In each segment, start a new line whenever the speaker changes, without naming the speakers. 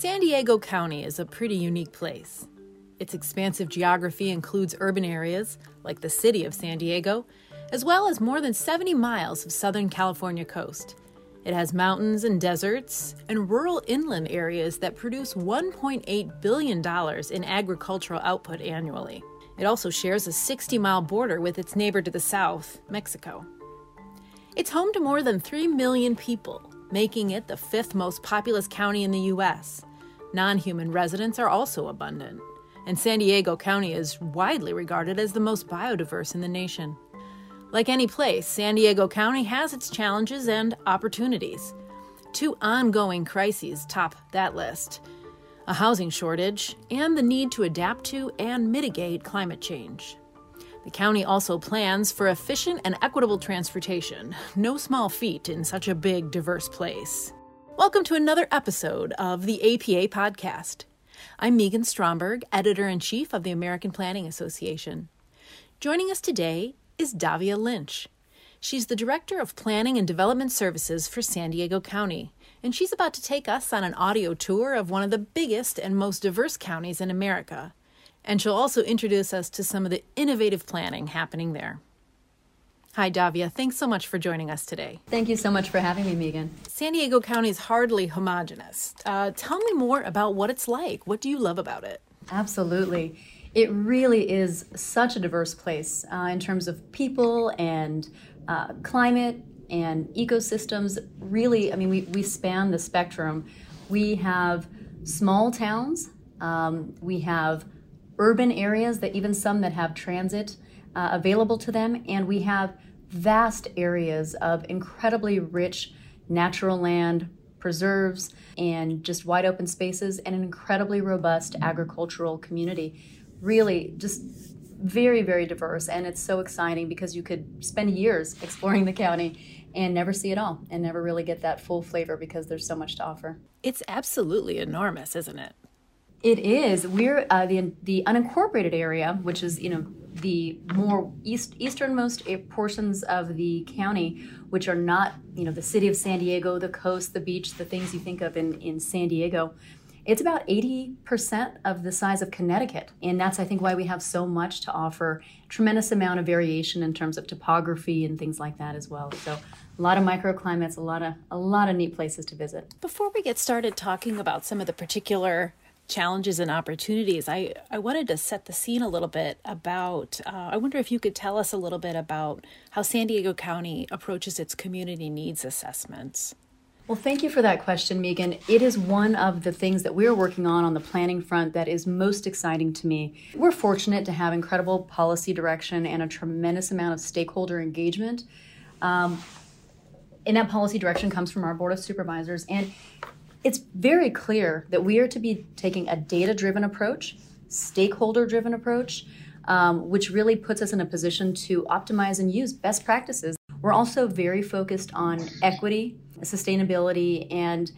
San Diego County is a pretty unique place. Its expansive geography includes urban areas, like the city of San Diego, as well as more than 70 miles of Southern California coast. It has mountains and deserts and rural inland areas that produce $1.8 billion in agricultural output annually. It also shares a 60 mile border with its neighbor to the south, Mexico. It's home to more than 3 million people, making it the fifth most populous county in the U.S. Non human residents are also abundant, and San Diego County is widely regarded as the most biodiverse in the nation. Like any place, San Diego County has its challenges and opportunities. Two ongoing crises top that list a housing shortage and the need to adapt to and mitigate climate change. The county also plans for efficient and equitable transportation, no small feat in such a big, diverse place. Welcome to another episode of the APA Podcast. I'm Meghan Stromberg, editor in chief of the American Planning Association. Joining us today is Dahvia Lynch. She's the Director of Planning and Development Services for San Diego County, and she's about to take us on an audio tour of one of the biggest and most diverse counties in America. And she'll also introduce us to some of the innovative planning happening there. Hi, Dahvia. Thanks so much for joining us today.
Thank you so much for having me, Meghan.
San Diego County is hardly homogenous. Uh, tell me more about what it's like. What do you love about it?
Absolutely. It really is such a diverse place uh, in terms of people and uh, climate and ecosystems. Really, I mean, we, we span the spectrum. We have small towns, um, we have urban areas that even some that have transit uh, available to them, and we have vast areas of incredibly rich natural land, preserves, and just wide open spaces, and an incredibly robust agricultural community. Really, just very, very diverse. And it's so exciting because you could spend years exploring the county and never see it all and never really get that full flavor because there's so much to offer.
It's absolutely enormous, isn't it?
It is. We're uh, the the unincorporated area, which is you know the more east easternmost eh, portions of the county, which are not you know the city of San Diego, the coast, the beach, the things you think of in in San Diego. It's about 80% of the size of Connecticut. And that's, I think, why we have so much to offer. Tremendous amount of variation in terms of topography and things like that as well. So a lot of microclimates, a lot of a lot of neat places to visit.
Before we get started talking about some of the particular challenges and opportunities, I, I wanted to set the scene a little bit about. Uh, I wonder if you could tell us a little bit about how San Diego County approaches its community needs assessments.
Well, thank you for that question, Meghan. It is one of the things that we're working on on the planning front that is most exciting to me. We're fortunate to have incredible policy direction and a tremendous amount of stakeholder engagement. Um, and that policy direction comes from our Board of Supervisors. And it's very clear that we are to be taking a data driven approach, stakeholder driven approach, um, which really puts us in a position to optimize and use best practices. We're also very focused on equity, sustainability, and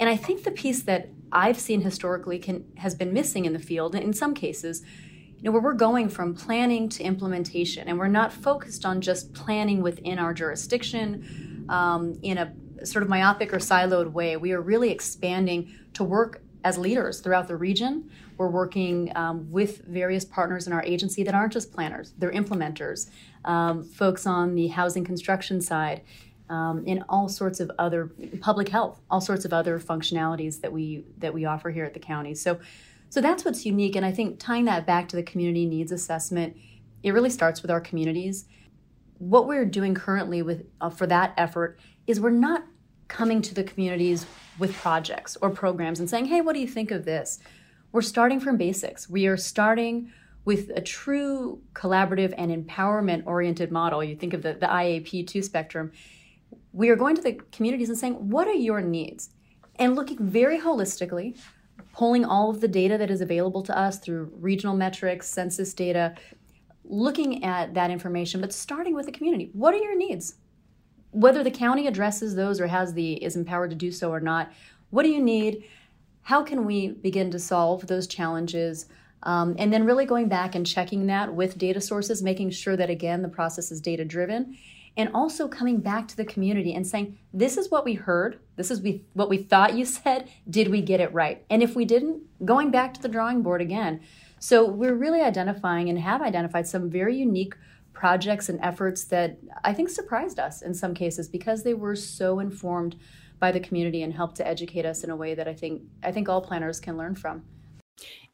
and I think the piece that I've seen historically can has been missing in the field in some cases you know where we're going from planning to implementation and we're not focused on just planning within our jurisdiction um, in a sort of myopic or siloed way. We are really expanding to work as leaders throughout the region. We're working um, with various partners in our agency that aren't just planners, they're implementers, um, folks on the housing construction side, um, and all sorts of other public health, all sorts of other functionalities that we that we offer here at the county. So, so that's what's unique, and I think tying that back to the community needs assessment, it really starts with our communities. What we're doing currently with uh, for that effort is we're not coming to the communities with projects or programs and saying, hey, what do you think of this? We're starting from basics. We are starting with a true collaborative and empowerment oriented model. You think of the, the IAP 2 spectrum. We are going to the communities and saying, what are your needs? And looking very holistically, pulling all of the data that is available to us through regional metrics, census data, looking at that information, but starting with the community. What are your needs? whether the county addresses those or has the is empowered to do so or not what do you need how can we begin to solve those challenges um, and then really going back and checking that with data sources making sure that again the process is data driven and also coming back to the community and saying, This is what we heard. This is we, what we thought you said. Did we get it right? And if we didn't, going back to the drawing board again. So we're really identifying and have identified some very unique projects and efforts that I think surprised us in some cases because they were so informed by the community and helped to educate us in a way that I think I think all planners can learn from.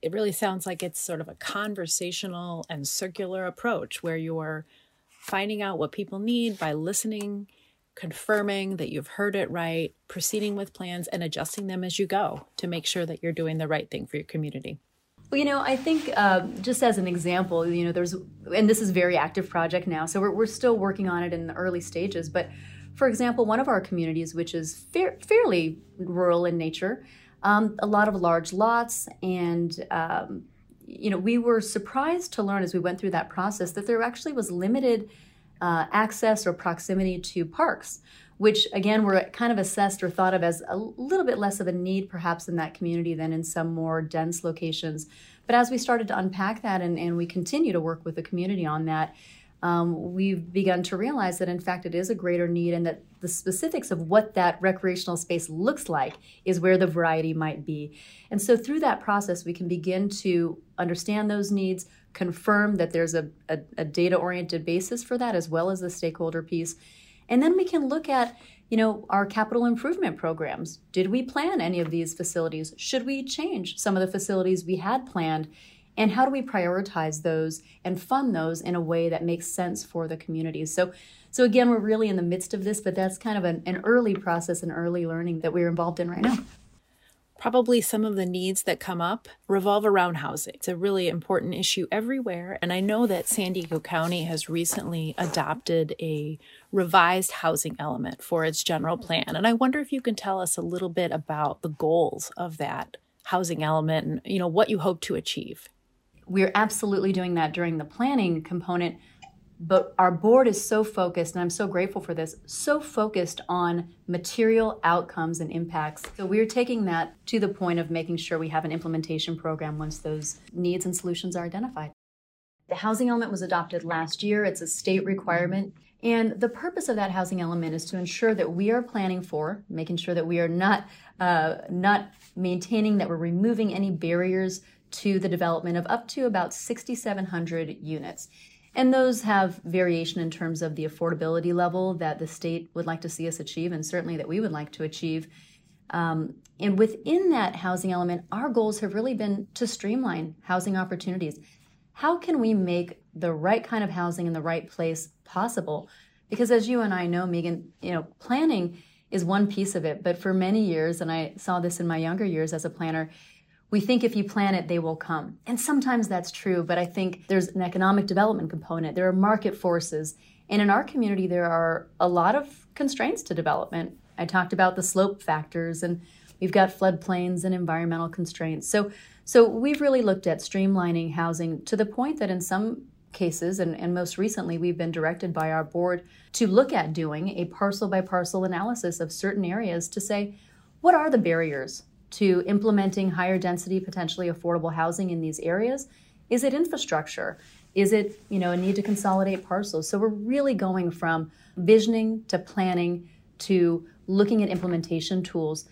It really sounds like it's sort of a conversational and circular approach where you're finding out what people need by listening, confirming that you've heard it right, proceeding with plans, and adjusting them as you go to make sure that you're doing the right thing for your community.
Well, you know, I think uh, just as an example, you know, there's, and this is very active project now, so we're, we're still working on it in the early stages. But for example, one of our communities, which is fair, fairly rural in nature, um, a lot of large lots and um, you know, we were surprised to learn as we went through that process that there actually was limited uh, access or proximity to parks, which again were kind of assessed or thought of as a little bit less of a need perhaps in that community than in some more dense locations. But as we started to unpack that and, and we continue to work with the community on that, um, we've begun to realize that in fact it is a greater need and that the specifics of what that recreational space looks like is where the variety might be. And so through that process, we can begin to understand those needs, confirm that there's a, a, a data oriented basis for that as well as the stakeholder piece. And then we can look at you know, our capital improvement programs. Did we plan any of these facilities? Should we change some of the facilities we had planned? and how do we prioritize those and fund those in a way that makes sense for the community so so again we're really in the midst of this but that's kind of an, an early process and early learning that we're involved in right now
Probably some of the needs that come up revolve around housing. It's a really important issue everywhere. And I know that San Diego County has recently adopted a revised housing element for its general plan. And I wonder if you can tell us a little bit about the goals of that housing element and you know what you hope to achieve
we're absolutely doing that during the planning component but our board is so focused and i'm so grateful for this so focused on material outcomes and impacts. So we're taking that to the point of making sure we have an implementation program once those needs and solutions are identified. The housing element was adopted last year. It's a state requirement. And the purpose of that housing element is to ensure that we are planning for making sure that we are not uh, not maintaining that we're removing any barriers to the development of up to about 6,700 units. And those have variation in terms of the affordability level that the state would like to see us achieve, and certainly that we would like to achieve. Um, and within that housing element, our goals have really been to streamline housing opportunities. How can we make the right kind of housing in the right place possible? Because as you and I know, Meghan, you know, planning is one piece of it, but for many years, and I saw this in my younger years as a planner, we think if you plan it, they will come. And sometimes that's true, but I think there's an economic development component. There are market forces. And in our community, there are a lot of constraints to development. I talked about the slope factors, and we've got floodplains and environmental constraints. So, so we've really looked at streamlining housing to the point that in some cases, and, and most recently, we've been directed by our board to look at doing a parcel by parcel analysis of certain areas to say, what are the barriers to implementing higher density, potentially affordable housing in these areas? Is it infrastructure? Is it, you know, a need to consolidate parcels? So we're really going from visioning to planning to looking at implementation tools.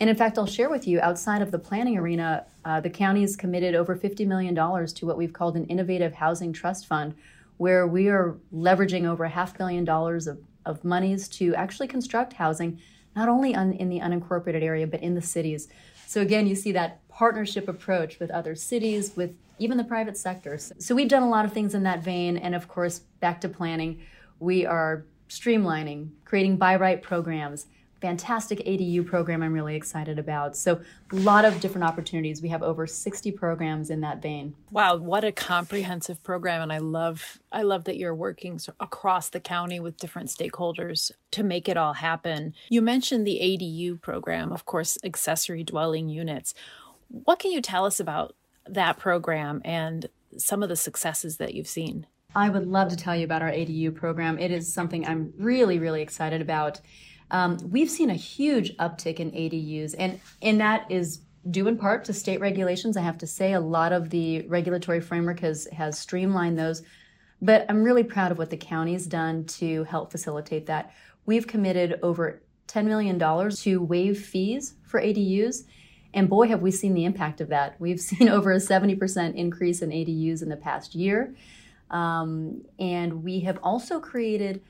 And in fact, I'll share with you outside of the planning arena, uh, the county has committed over $50 million to what we've called an innovative housing trust fund, where we are leveraging over a half billion dollars of, of monies to actually construct housing not only un, in the unincorporated area, but in the cities. So again, you see that partnership approach with other cities, with even the private sector. So we've done a lot of things in that vein. And of course, back to planning, we are streamlining, creating buy right programs, fantastic ADU program I'm really excited about. So a lot of different opportunities. We have over 60 programs in that vein.
Wow, what a comprehensive program and I love I love that you're working across the county with different stakeholders to make it all happen. You mentioned the ADU program, of course, accessory dwelling units. What can you tell us about that program and some of the successes that you've seen?
I would love to tell you about our ADU program. It is something I'm really, really excited about. Um, we've seen a huge uptick in ADUs, and, and that is due in part to state regulations. I have to say, a lot of the regulatory framework has, has streamlined those. But I'm really proud of what the county's done to help facilitate that. We've committed over $10 million to waive fees for ADUs. And boy, have we seen the impact of that. We've seen over a 70% increase in ADUs in the past year. Um, and we have also created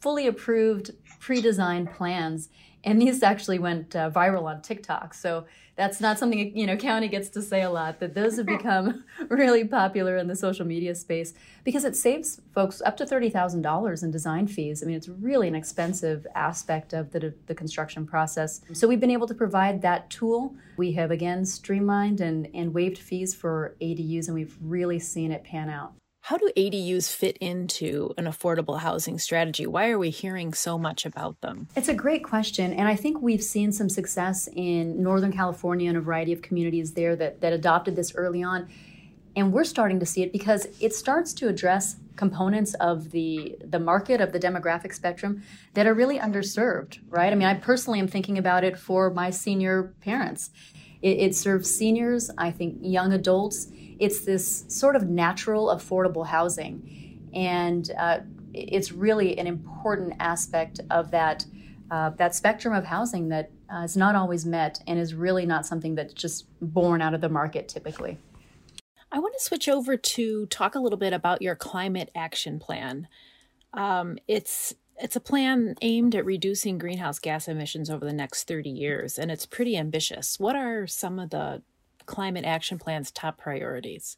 fully approved pre-designed plans and these actually went uh, viral on TikTok. So that's not something you know county gets to say a lot. That those have become really popular in the social media space because it saves folks up to thirty thousand dollars in design fees. I mean, it's really an expensive aspect of the the construction process. So we've been able to provide that tool. We have again streamlined and and waived fees for ADUs, and we've really seen it pan out.
How do ADUs fit into an affordable housing strategy? Why are we hearing so much about them?
It's a great question. And I think we've seen some success in Northern California and a variety of communities there that, that adopted this early on. And we're starting to see it because it starts to address components of the the market of the demographic spectrum that are really underserved, right? I mean, I personally am thinking about it for my senior parents. It, it serves seniors, I think young adults it's this sort of natural, affordable housing. And uh, it's really an important aspect of that, uh, that spectrum of housing that uh, is not always met and is really not something that's just born out of the market typically.
I want to switch over to talk a little bit about your climate action plan. Um, it's it's a plan aimed at reducing greenhouse gas emissions over the next 30 years, and it's pretty ambitious. What are some of the Climate Action Plan's top priorities?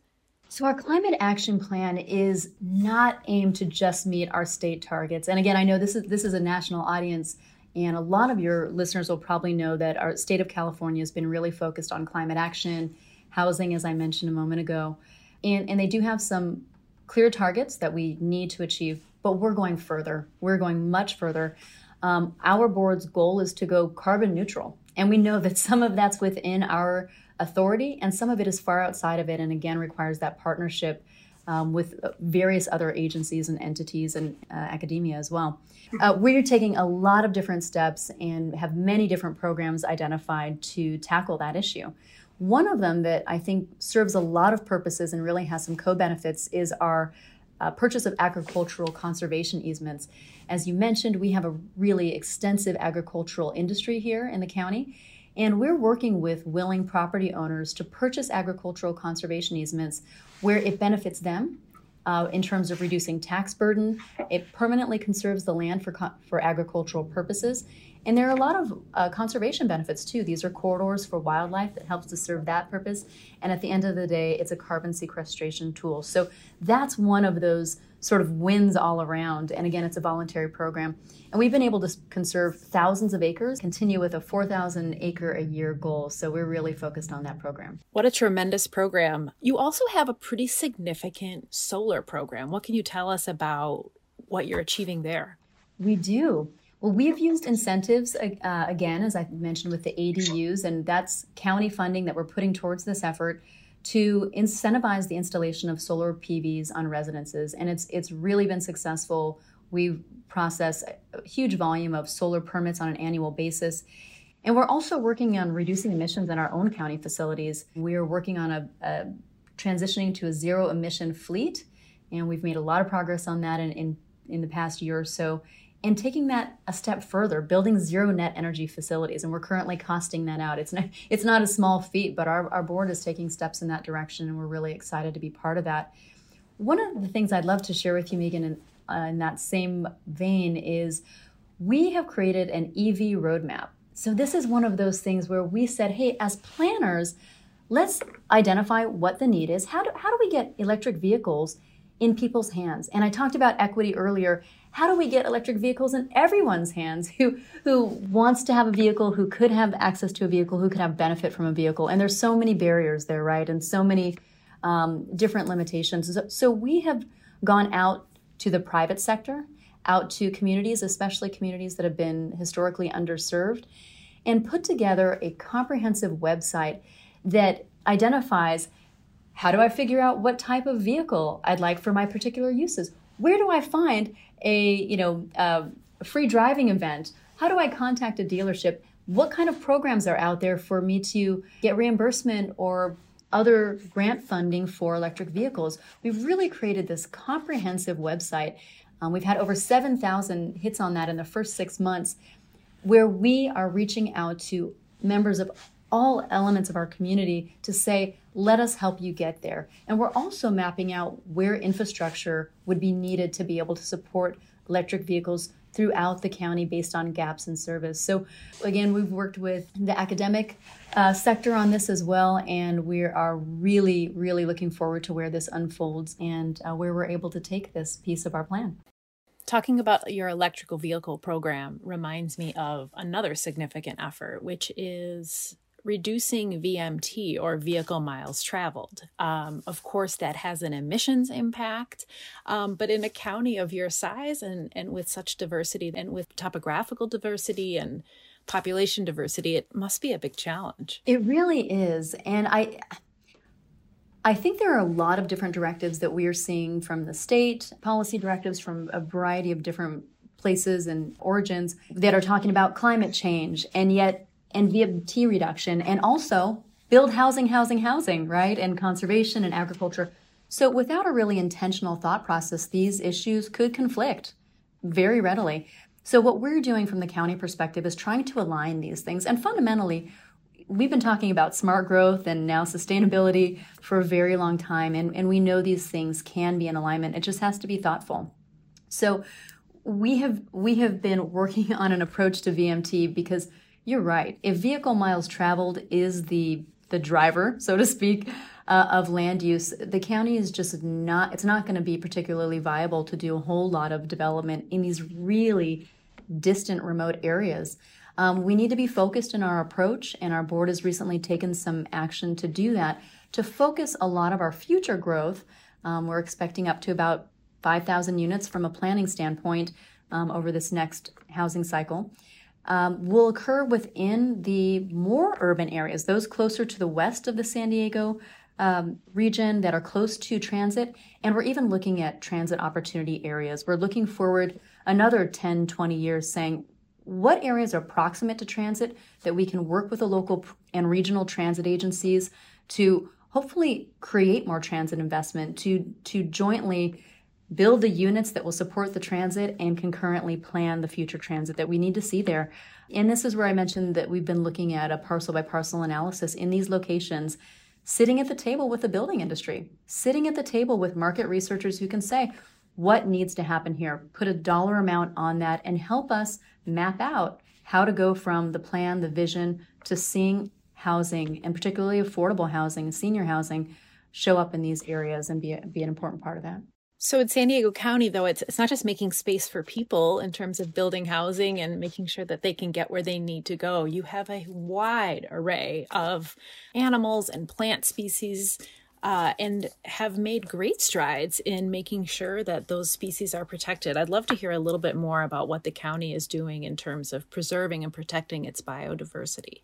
So, our climate action plan is not aimed to just meet our state targets. And again, I know this is this is a national audience, and a lot of your listeners will probably know that our state of California has been really focused on climate action, housing, as I mentioned a moment ago, and and they do have some clear targets that we need to achieve. But we're going further. We're going much further. Um, our board's goal is to go carbon neutral, and we know that some of that's within our authority, and some of it is far outside of it, and again requires that partnership um, with various other agencies and entities and uh, academia as well. Uh, we're taking a lot of different steps and have many different programs identified to tackle that issue. One of them that I think serves a lot of purposes and really has some co benefits is our uh, purchase of agricultural conservation easements. As you mentioned, we have a really extensive agricultural industry here in the county, and we're working with willing property owners to purchase agricultural conservation easements where it benefits them uh, in terms of reducing tax burden. It permanently conserves the land for, for agricultural purposes. And there are a lot of uh, conservation benefits too. These are corridors for wildlife that helps to serve that purpose. And at the end of the day, it's a carbon sequestration tool. So that's one of those sort of wins all around. And again, it's a voluntary program. And we've been able to conserve thousands of acres, continue with a 4,000 acre a year goal. So we're really focused on that program.
What a tremendous program. You also have a pretty significant solar program. What can you tell us about what you're achieving there?
We do. Well, we've used incentives uh, again, as I mentioned, with the ADUs, and that's county funding that we're putting towards this effort to incentivize the installation of solar PVs on residences, and it's it's really been successful. We process a huge volume of solar permits on an annual basis. And we're also working on reducing emissions in our own county facilities. We're working on a, a transitioning to a zero emission fleet, and we've made a lot of progress on that in, in, in the past year or so and taking that a step further, building zero net energy facilities. And we're currently costing that out. It's not, it's not a small feat, but our, our board is taking steps in that direction, and we're really excited to be part of that. One of the things I'd love to share with you, Meghan, in, uh, in that same vein, is we have created an EV roadmap. So, this is one of those things where we said, hey, as planners, let's identify what the need is. How do, how do we get electric vehicles in people's hands? And I talked about equity earlier. How do we get electric vehicles in everyone's hands who who wants to have a vehicle who could have access to a vehicle who could have benefit from a vehicle? And there's so many barriers there right? And so many um, different limitations. So, so we have gone out to the private sector out to communities especially communities that have been historically underserved and put together a comprehensive website that identifies how do I figure out what type of vehicle I'd like for my particular uses? Where do I find a you know a free driving event? How do I contact a dealership? What kind of programs are out there for me to get reimbursement or other grant funding for electric vehicles, we've really created this comprehensive website. Um, we've had over 7,000 hits on that in the first six months, where we are reaching out to members of all elements of our community to say, let us help you get there. And we're also mapping out where infrastructure would be needed to be able to support electric vehicles throughout the county based on gaps in service. So, again, we've worked with the academic uh, sector on this as well, and we are really, really looking forward to where this unfolds and uh, where we're able to take this piece of our plan.
Talking about your electrical vehicle program reminds me of another significant effort, which is reducing VMT or vehicle miles traveled. Um, of course, that has an emissions impact, um, but in a county of your size and, and with such diversity and with topographical diversity and population diversity, it must be a big challenge.
It really is. And I, I think there are a lot of different directives that we are seeing from the state, policy directives from a variety of different places and origins that are talking about climate change. And yet, and VMT reduction, and also build housing, housing, housing, right? And conservation and agriculture. So without a really intentional thought process, these issues could conflict very readily. So what we're doing from the county perspective is trying to align these things. And fundamentally, we've been talking about smart growth and now sustainability for a very long time. And, and we know these things can be in alignment. It just has to be thoughtful. So we have we have been working on an approach to VMT because you're right. If vehicle miles traveled is the the driver, so to speak, uh, of land use, the county is just not. It's not going to be particularly viable to do a whole lot of development in these really distant, remote areas. Um, we need to be focused in our approach, and our board has recently taken some action to do that. To focus a lot of our future growth, um, we're expecting up to about 5,000 units from a planning standpoint um, over this next housing cycle um, will occur within the more urban areas, those closer to the west of the San Diego um, region that are close to transit. And we're even looking at transit opportunity areas. We're looking forward another 10, 20 years saying, what areas are proximate to transit that we can work with the local and regional transit agencies to hopefully create more transit investment, to, to jointly build the units that will support the transit and concurrently plan the future transit that we need to see there. And this is where I mentioned that we've been looking at a parcel by parcel analysis in these locations, sitting at the table with the building industry, sitting at the table with market researchers who can say, what needs to happen here? Put a dollar amount on that and help us map out how to go from the plan, the vision, to seeing housing and particularly affordable housing senior housing show up in these areas and be, be an important part of that.
So in San Diego County, though, it's it's not just making space for people in terms of building housing and making sure that they can get where they need to go. You have a wide array of animals and plant species. Uh, and have made great strides in making sure that those species are protected. I'd love to hear a little bit more about what the county is doing in terms of preserving and protecting its biodiversity.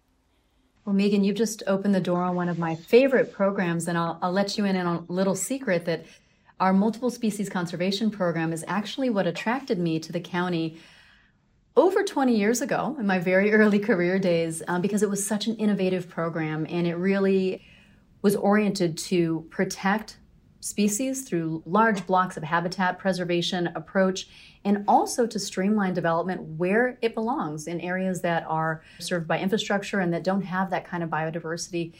Well, Meghan, you've just opened the door on one of my favorite programs, and I'll, I'll let you in on a little secret that our multiple species conservation program is actually what attracted me to the county over 20 years ago in my very early career days um, because it was such an innovative program and it really was oriented to protect species through large blocks of habitat preservation approach and also to streamline development where it belongs in areas that are served by infrastructure and that don't have that kind of biodiversity.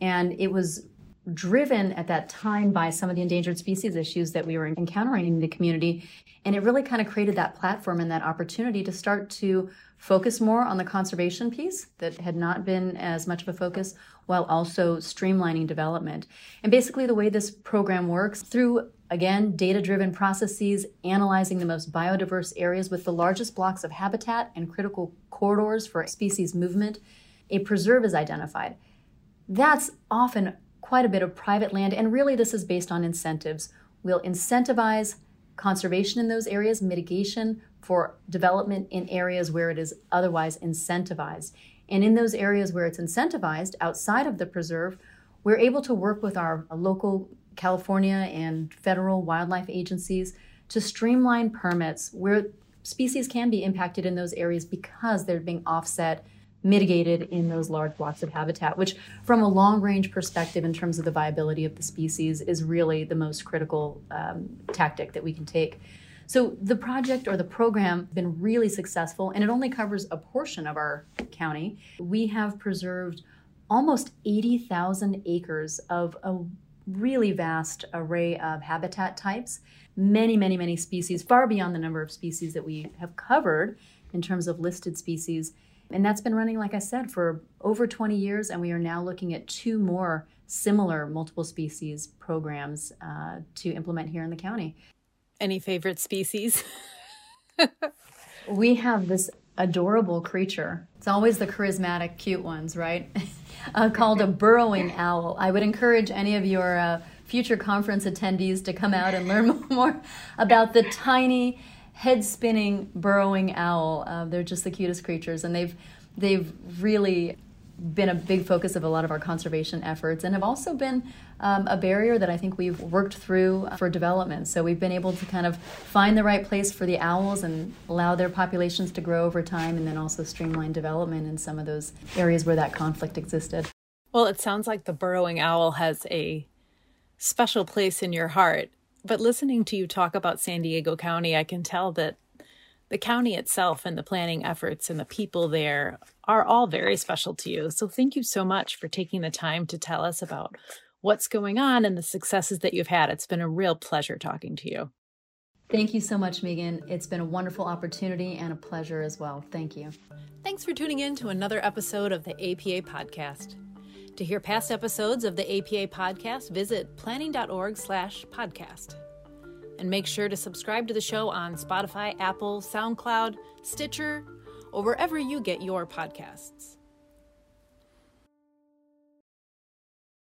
And it was driven at that time by some of the endangered species issues that we were encountering in the community. And it really kind of created that platform and that opportunity to start to focus more on the conservation piece that had not been as much of a focus while also streamlining development. And basically, the way this program works through again data driven processes, analyzing the most biodiverse areas with the largest blocks of habitat and critical corridors for species movement, a preserve is identified. That's often quite a bit of private land, and really this is based on incentives. We'll incentivize conservation in those areas, mitigation for development in areas where it is otherwise incentivized. And in those areas where it's incentivized outside of the preserve, we're able to work with our local California and federal wildlife agencies to streamline permits where species can be impacted in those areas because they're being offset mitigated in those large blocks of habitat, which, from a long range perspective, in terms of the viability of the species, is really the most critical um, tactic that we can take. So the project or the program has been really successful, and it only covers a portion of our county. We have preserved almost 80,000 acres of a really vast array of habitat types, many, many, many species, far beyond the number of species that we have covered in terms of listed species. And that's been running, like I said, for over 20 years, and we are now looking at two more similar multiple species programs uh, to implement here in the county.
Any favorite species?
we have this adorable creature. It's always the charismatic, cute ones, right? uh, called a burrowing owl. I would encourage any of your uh, future conference attendees to come out and learn more about the tiny head spinning burrowing owl. Uh, they're just the cutest creatures, and they've they've really been a big focus of a lot of our conservation efforts and have also been um, a barrier that I think we've worked through for development. So we've been able to kind of find the right place for the owls and allow their populations to grow over time and then also streamline development in some of those areas where that conflict existed.
Well, it sounds like the burrowing owl has a special place in your heart. But listening to you talk about San Diego County, I can tell that the county itself and the planning efforts and the people there are all very special to you. So thank you so much for taking the time to tell us about what's going on and the successes that you've had. It's been a real pleasure talking to you.
Thank you so much, Meghan. It's been a wonderful opportunity and a pleasure as well. Thank you.
Thanks for tuning in to another episode of the APA Podcast. To hear past episodes of the APA Podcast, visit planning.org/podcast and make sure to subscribe to the show on Spotify, Apple, SoundCloud, Stitcher, or wherever you get your podcasts.